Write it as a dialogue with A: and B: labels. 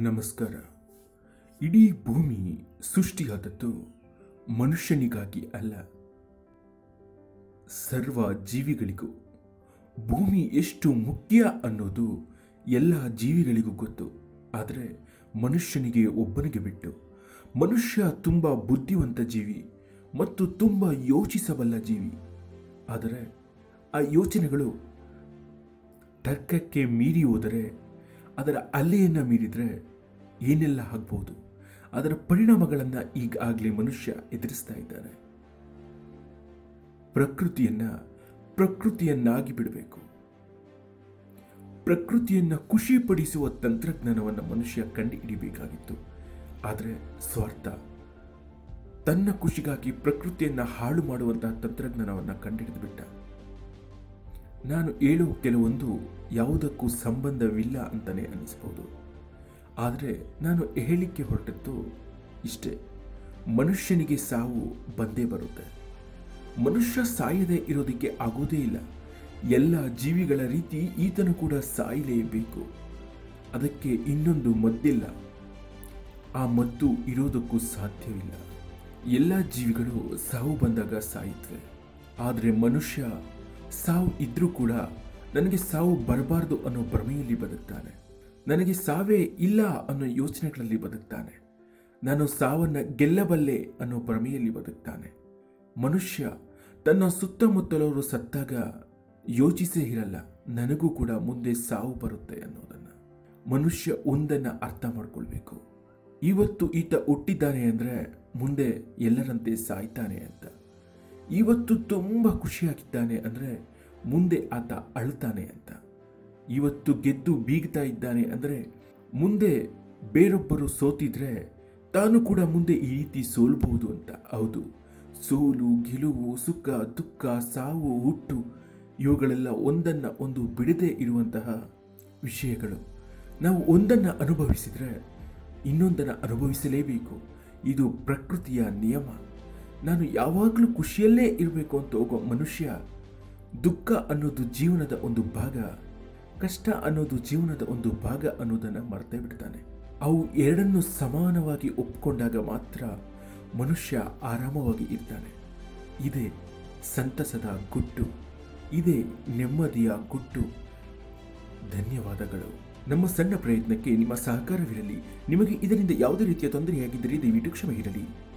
A: ನಮಸ್ಕಾರ. ಇಡೀ ಭೂಮಿ ಸೃಷ್ಟಿಯಾದದ್ದು ಮನುಷ್ಯನಿಗಾಗಿ ಅಲ್ಲ. ಸರ್ವ ಜೀವಿಗಳಿಗೂ ಭೂಮಿ ಎಷ್ಟು ಮುಖ್ಯ ಅನ್ನೋದು ಎಲ್ಲ ಜೀವಿಗಳಿಗೂ ಗೊತ್ತು. ಆದರೆ ಮನುಷ್ಯನಿಗೆ ಒಬ್ಬನಿಗೆ ಬಿಟ್ಟು ಮನುಷ್ಯ ತುಂಬ ಬುದ್ಧಿವಂತ ಜೀವಿ ಮತ್ತು ತುಂಬ ಯೋಚಿಸಬಲ್ಲ ಜೀವಿ. ಆದರೆ ಆ ಯೋಚನೆಗಳು ತರ್ಕಕ್ಕೆ ಮೀರಿ ಹೋದರೆ ಅದರ ಅಲೆಯನ್ನು ಮೀರಿದರೆ ಏನೆಲ್ಲ ಆಗ್ಬೋದು? ಅದರ ಪರಿಣಾಮಗಳನ್ನು ಈಗಾಗಲೇ ಮನುಷ್ಯ ಎದುರಿಸ್ತಾ ಇದ್ದಾನೆ ಪ್ರಕೃತಿಯನ್ನು ಪ್ರಕೃತಿಯನ್ನಾಗಿ ಬಿಡಬೇಕು. ಪ್ರಕೃತಿಯನ್ನು ಖುಷಿಪಡಿಸುವ ತಂತ್ರಜ್ಞಾನವನ್ನು ಮನುಷ್ಯ ಕಂಡುಹಿಡಿಬೇಕಾಗಿತ್ತು. ಆದರೆ ಸ್ವಾರ್ಥ. ತನ್ನ ಖುಷಿಗಾಗಿ ಪ್ರಕೃತಿಯನ್ನು ಹಾಳು ಮಾಡುವಂತಹ ತಂತ್ರಜ್ಞಾನವನ್ನು ಕಂಡುಹಿಡಿದು ಬಿಟ್ಟ ನಾನು ಹೇಳುವ ಕೆಲವೊಂದು ಯಾವುದಕ್ಕೂ ಸಂಬಂಧವಿಲ್ಲ ಅಂತಲೇ ಅನಿಸ್ಬೋದು ಆದರೆ ನಾನು ಹೇಳಿಕೆ ಹೊರಟದ್ದು ಇಷ್ಟೇ. ಮನುಷ್ಯನಿಗೆ ಸಾವು ಬಂದೇ ಬರುತ್ತೆ. ಮನುಷ್ಯ ಸಾಯದೆ ಇರೋದಕ್ಕೆ ಆಗೋದೇ ಇಲ್ಲ. ಎಲ್ಲ ಜೀವಿಗಳ ರೀತಿ ಈತನು ಕೂಡ ಸಾಯಲೇಬೇಕು. ಅದಕ್ಕೆ ಇನ್ನೊಂದು ಮದ್ದಿಲ್ಲ. ಆ ಮದ್ದು ಇರೋದಕ್ಕೂ ಸಾಧ್ಯವಿಲ್ಲ. ಎಲ್ಲ ಜೀವಿಗಳು ಸಾವು ಬಂದಾಗ ಸಾಯಿತ್ವೆ ಆದರೆ ಮನುಷ್ಯ ಸಾವು ಇದ್ರೂ ಕೂಡ ನನಗೆ ಸಾವು ಬರಬಾರ್ದು ಅನ್ನೋ ಭ್ರಮೆಯಲ್ಲಿ ಬದುಕ್ತಾನೆ. ನನಗೆ ಸಾವೇ ಇಲ್ಲ ಅನ್ನೋ ಯೋಚನೆಗಳಲ್ಲಿ ಬದುಕ್ತಾನೆ. ನಾನು ಸಾವನ್ನ ಗೆಲ್ಲಬಲ್ಲೆ ಅನ್ನೋ ಭ್ರಮೆಯಲ್ಲಿ ಬದುಕ್ತಾನೆ. ಮನುಷ್ಯ ತನ್ನ ಸುತ್ತಮುತ್ತಲವರು ಸತ್ತಾಗ ಯೋಚಿಸೇ ಇರಲ್ಲ, ನನಗೂ ಕೂಡ ಮುಂದೆ ಸಾವು ಬರುತ್ತೆ ಅನ್ನೋದನ್ನು. ಮನುಷ್ಯ ಒಂದನ್ನು ಅರ್ಥ ಮಾಡ್ಕೊಳ್ಬೇಕು. ಇವತ್ತು ಈತ ಹುಟ್ಟಿದ್ದಾನೆ ಅಂದರೆ ಮುಂದೆ ಎಲ್ಲರಂತೆ ಸಾಯ್ತಾನೆ ಅಂತ. ಇವತ್ತು ತುಂಬ ಖುಷಿಯಾಗಿದ್ದಾನೆ ಅಂದರೆ ಮುಂದೆ ಆತ ಅಳ್ತಾನೆ ಅಂತ. ಇವತ್ತು ಗೆದ್ದು ಬೀಗ್ತಾ ಇದ್ದಾನೆ ಅಂದರೆ ಮುಂದೆ ಬೇರೊಬ್ಬರು ಸೋತಿದ್ರೆ ತಾನು ಕೂಡ ಮುಂದೆ ಈ ರೀತಿ ಸೋಲ್ಬಹುದು ಅಂತ. ಹೌದು, ಸೋಲು, ಗೆಲುವು, ಸುಖ, ದುಃಖ, ಸಾವು, ಹುಟ್ಟು ಇವುಗಳೆಲ್ಲ ಒಂದನ್ನು ಒಂದು ಬಿಡದೆ ಇರುವಂತಹ ವಿಷಯಗಳು. ನಾವು ಒಂದನ್ನು ಅನುಭವಿಸಿದರೆ ಇನ್ನೊಂದನ್ನು ಅನುಭವಿಸಲೇಬೇಕು. ಇದು ಪ್ರಕೃತಿಯ ನಿಯಮ. ನಾನು ಯಾವಾಗಲೂ ಖುಷಿಯಲ್ಲೇ ಇರಬೇಕು ಅಂತ ಹೋಗೋ ಮನುಷ್ಯ, ದುಃಖ ಅನ್ನೋದು ಜೀವನದ ಒಂದು ಭಾಗ, ಕಷ್ಟ ಅನ್ನೋದು ಜೀವನದ ಒಂದು ಭಾಗ ಅನ್ನೋದನ್ನು ಮರ್ತೇ ಬಿಡ್ತಾನೆ. ಅವು ಎರಡನ್ನು ಸಮಾನವಾಗಿ ಒಪ್ಪಿಕೊಂಡಾಗ ಮಾತ್ರ ಮನುಷ್ಯ ಆರಾಮವಾಗಿ ಇರ್ತಾನೆ. ಇದೇ ಸಂತಸದ ಗುಟ್ಟು, ಇದೇ ನೆಮ್ಮದಿಯ ಗುಟ್ಟು. ಧನ್ಯವಾದಗಳು. ನಮ್ಮ ಸಣ್ಣ ಪ್ರಯತ್ನಕ್ಕೆ ನಿಮ್ಮ ಸಹಕಾರವಿರಲಿ. ನಿಮಗೆ ಇದರಿಂದ ಯಾವುದೇ ರೀತಿಯ ತೊಂದರೆಯಾಗಿದ್ದರೆ ದಯವಿಟ್ಟು ಕ್ಷಮೆ ಇರಲಿ.